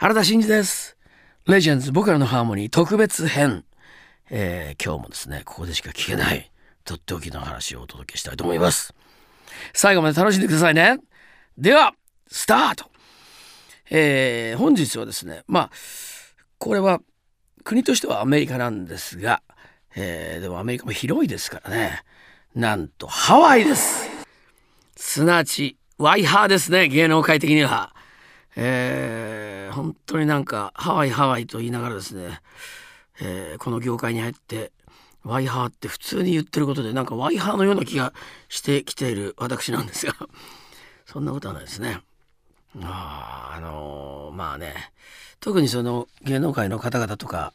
原田真二です。レジェンズ僕らのハーモニー特別編、えー、今日もですねここでしか聞けないとっておきの話をお届けしたいと思います。最後まで楽しんでくださいね。ではスタート。えー、本日はですねまあこれは国としてはアメリカなんですが、えー、でもアメリカも広いですからね。なんとハワイです。すなわちワイハーですね芸能界的には。えー、本当になんかハワイハワイと言いながらですね、えー、この業界に入ってワイハーって普通に言ってることでなんかワイハーのような気がしてきている私なんですが そんなことはないですね。ああのー、まあね特にその芸能界の方々とか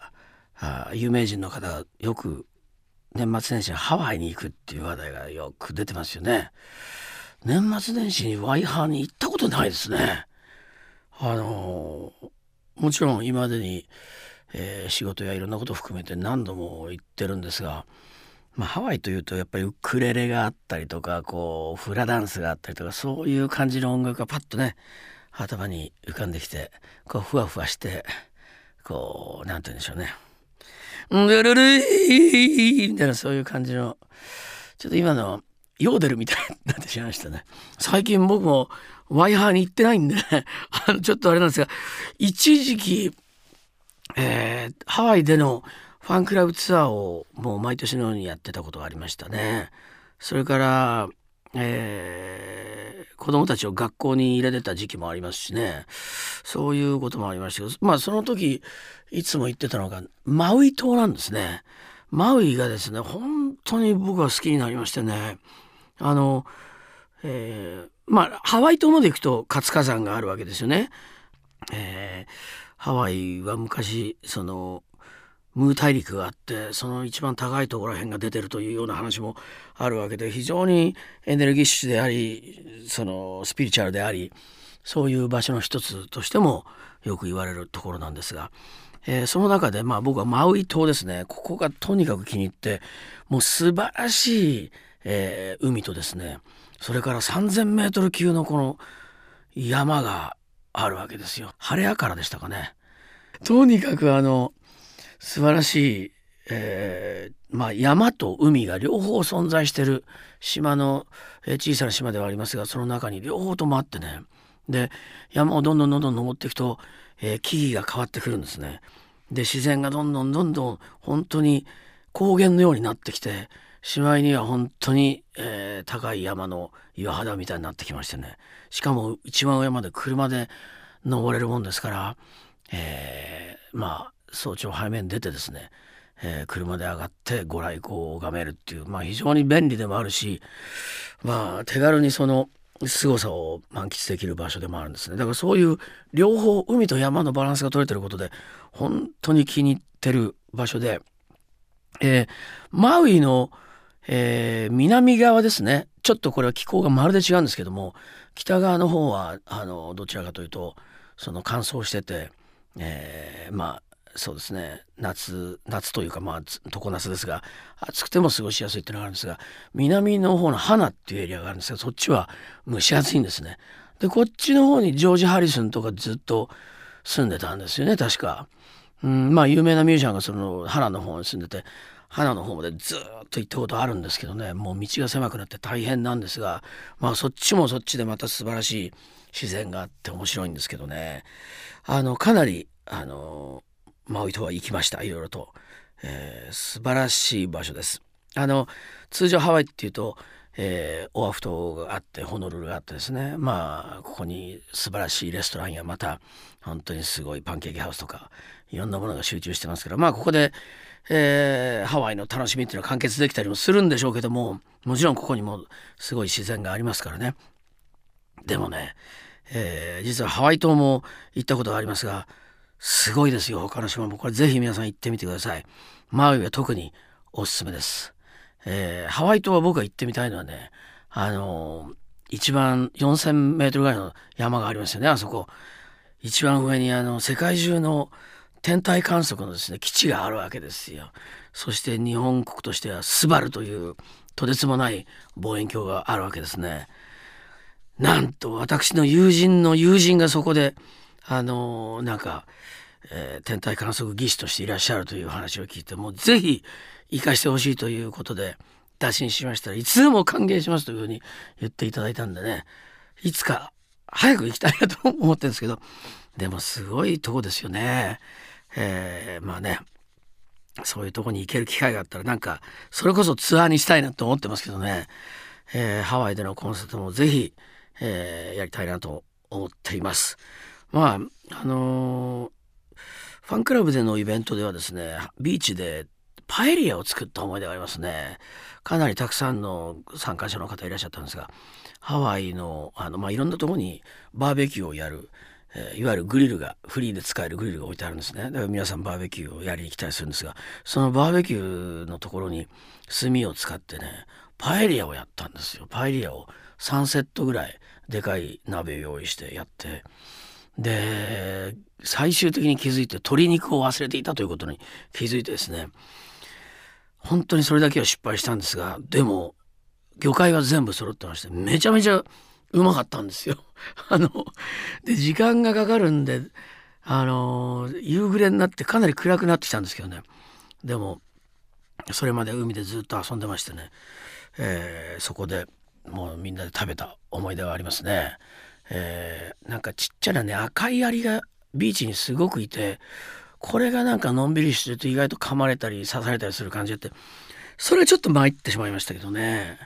あ有名人の方がよく年末年始ハワイに行くっていう話題がよく出てますよね。年末年始にワイハーに行ったことないですね。あのもちろん今までに、えー、仕事やいろんなことを含めて何度も行ってるんですが、まあ、ハワイというとやっぱりウクレレがあったりとかこうフラダンスがあったりとかそういう感じの音楽がパッとね頭に浮かんできてこうふわふわしてこうなんて言うんでしょうね「んルルルー」みたいなそういう感じのちょっと今のヨーデルみたいになってしまいましたね。最近僕もワイハーに行ってないんで、あの、ちょっとあれなんですが、一時期、えー、ハワイでのファンクラブツアーをもう毎年のようにやってたことがありましたね。それから、えー、子供たちを学校に入れてた時期もありますしねそういうこともありましたけどまあその時いつも言ってたのがマウイ島なんですね。マウイがですね本当に僕は好きになりましてねあの、えー、まあハワイ島まで行くと活火山があるわけですよね。えー、ハワイは昔そのムー大陸があってその一番高いところら辺が出てるというような話もあるわけで非常にエネルギッシュでありそのスピリチュアルでありそういう場所の一つとしてもよく言われるところなんですが、えー、その中でまあ僕はマウイ島ですねここがとにかく気に入ってもう素晴らしいえー、海とですねそれから3,000メートル級のこの山があるわけですよ。晴れやからでしたかね。とにかくあの素晴らしい、えー、まあ、山と海が両方存在してる島の、えー、小さな島ではありますがその中に両方ともあってね。で山をどんどんどんどん登っていくと、えー、木々が変わってくるんですね。で自然がどんどんどんどん本当に高原のようになってきてしまいには本当に、えー、高い山の岩肌みたいになってきましてね。しかも一番上まで車で登れるもんですから、えー、まあ早朝早めに出てですね、えー、車で上がってご来光を拝めるっていう、まあ、非常に便利でもあるし、まあ、手軽にその凄さを満喫できる場所でもあるんですね。だからそういう両方海と山のバランスが取れてることで本当に気に入ってる場所で、えー、マウイのえー、南側ですねちょっとこれは気候がまるで違うんですけども北側の方はあのどちらかというとその乾燥してて、えー、まあそうですね夏夏というかまあ常夏ですが暑くても過ごしやすいっていうのがあるんですが南の方の花っていうエリアがあるんですがそっちは蒸し暑いんですね。でこっちの方にジョージ・ハリスンとかずっと住んでたんですよね確か。うん、まあ有名なミュージシャンがその花の方に住んでて花の方までずっと行ったことあるんですけどね。もう道が狭くなって大変なんですがまあそっちもそっちでまた素晴らしい自然があって面白いんですけどね。あのかなりあのマウイ島は行きました。いろいろと、えー、素晴らしい場所です。あの通常ハワイっていうとえー、オアフ島があってホノルルがあってですね。まあここに素晴らしいレストランやまた本当にすごいパンケーキハウスとかいろんなものが集中してますから。まあここでえー、ハワイの楽しみっていうのは完結できたりもするんでしょうけどももちろんここにもすごい自然がありますからね。でもね、えー、実はハワイ島も行ったことがありますがすごいですよ。他の島も。これぜひ皆さん行ってみてください。マウイは特におすすめです、えー、ハワイ島は僕が行ってみたいのはねあのー、一番4,000メートルぐらいの山がありますよねあそこ。一番上にあの世界中の天体観測のですね基地があるわけですよ。そして日本国としてはスバルというとてつもない望遠鏡があるわけですね。なんと私の友人の友人がそこであのなんか、えー、天体観測技師としていらっしゃるという話を聞いてもうぜひ生かしてほしいということで打診しましたらいつでも歓迎しますというふうに言っていただいたんでねいつか早く行きたいなと思ってるんですけどでもすごいとこですよね。えー、まあねそういうとこに行ける機会があったらなんかそれこそツアーにしたいなと思ってますけどね、えー、ハワイでのコンサートもぜひ、えー、やりたいなと思っています。まああのー、ファンクラブでのイベントではですねビーチでパエリアを作った思い出がありますね。かなりたくさんの参加者の方いらっしゃったんですがハワイのあの、まあ、いろんなとこにバーベキューをやる、えー、いわゆるグリルがフリーで使えるグリルが置いてあるんですね。だから皆さんバーベキューをやりに来たりするんですがそのバーベキューのところに炭を使ってねパエリアをやったんですよ。パエリアを3セットぐらいでかい鍋を用意してやって。で最終的に気づいて鶏肉を忘れていたということに気づいてですね本当にそれだけは失敗したんですがでも魚介は全部揃ってましてめちゃめちゃうまかったんですよ。あので時間がかかるんであの夕暮れになってかなり暗くなってきたんですけどねでもそれまで海でずっと遊んでましてね、えー、そこでもうみんなで食べた思い出はありますね。えー、なんかちっちゃなね赤いアリがビーチにすごくいてこれがなんかのんびりしてると意外と噛まれたり刺されたりする感じでそれはちょっと参ってしまいましたけどね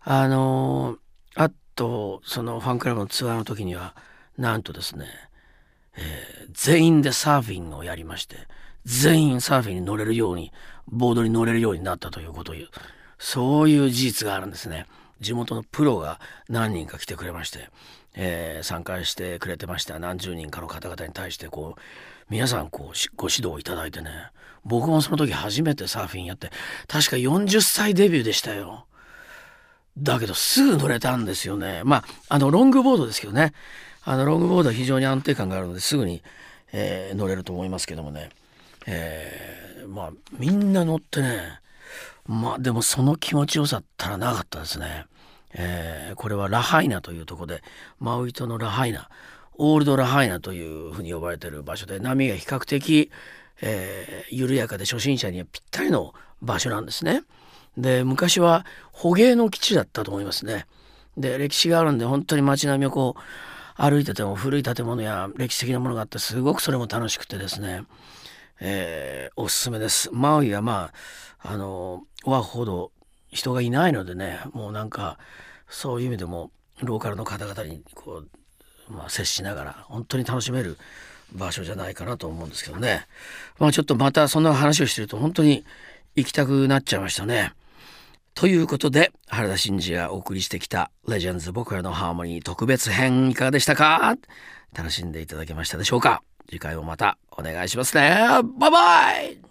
あのあとそのファンクラブのツアーの時にはなんとですね、えー、全員でサーフィンをやりまして全員サーフィンに乗れるようにボードに乗れるようになったということをうそういう事実があるんですね。地元のプロが何人か来てくれまして、えー、参加してくれてました何十人かの方々に対してこう皆さんこうご指導いただいてね僕もその時初めてサーフィンやって確か40歳デビューでしたよ。だけどすぐ乗れたんですよね。まああのロングボードですけどねあのロングボードは非常に安定感があるのですぐに、えー、乗れると思いますけどもね、えー、まあみんな乗ってねまあでもその気持ちよさったらなかったですね。えー、これはラハイナというとこでマウイ島のラハイナオールドラハイナというふうに呼ばれている場所で波が比較的、えー、緩やかで初心者にはぴったりの場所なんですね。で昔は捕鯨の基地だったと思いますね。で歴史があるんで本当に街並みをこう歩いてても古い建物や歴史的なものがあってすごくそれも楽しくてですね、えー、おすすめです。マウイはまああのワほど人がいないのでねもうなんかそういう意味でもローカルの方々にこう、まあ、接しながら本当に楽しめる場所じゃないかなと思うんですけどねまあちょっとまたそんな話をしてると本当に行きたくなっちゃいましたね。ということで原田真二がお送りしてきた「レジェンズ僕らのハーモニー」特別編いかがでしたか？楽しんでいただけましたでしょうか？次回もまたお願いしますね。バイバイ！